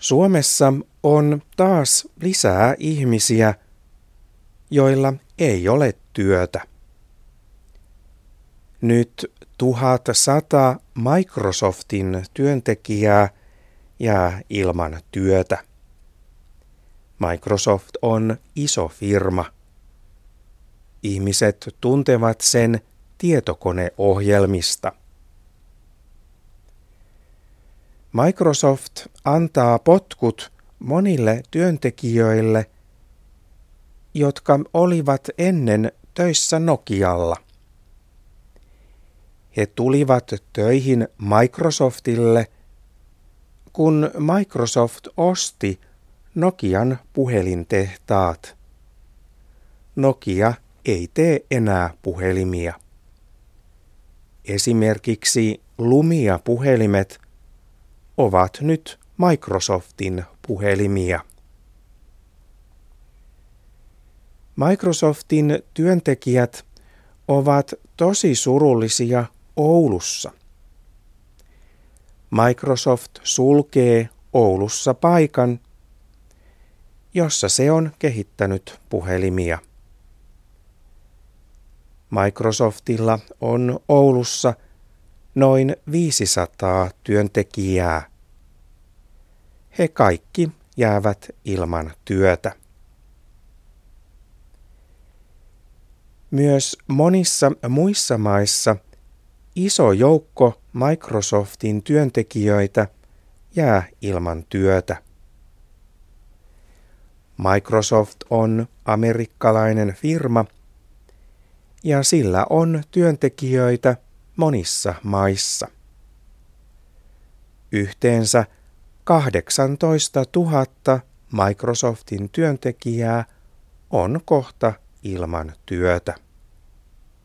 Suomessa on taas lisää ihmisiä, joilla ei ole työtä. Nyt 1100 Microsoftin työntekijää jää ilman työtä. Microsoft on iso firma. Ihmiset tuntevat sen tietokoneohjelmista. Microsoft antaa potkut monille työntekijöille, jotka olivat ennen töissä Nokialla. He tulivat töihin Microsoftille, kun Microsoft osti Nokian puhelintehtaat. Nokia ei tee enää puhelimia. Esimerkiksi Lumia-puhelimet ovat nyt Microsoftin puhelimia. Microsoftin työntekijät ovat tosi surullisia Oulussa. Microsoft sulkee Oulussa paikan, jossa se on kehittänyt puhelimia. Microsoftilla on Oulussa noin 500 työntekijää. He kaikki jäävät ilman työtä. Myös monissa muissa maissa iso joukko Microsoftin työntekijöitä jää ilman työtä. Microsoft on amerikkalainen firma ja sillä on työntekijöitä monissa maissa. Yhteensä 18 000 Microsoftin työntekijää on kohta ilman työtä.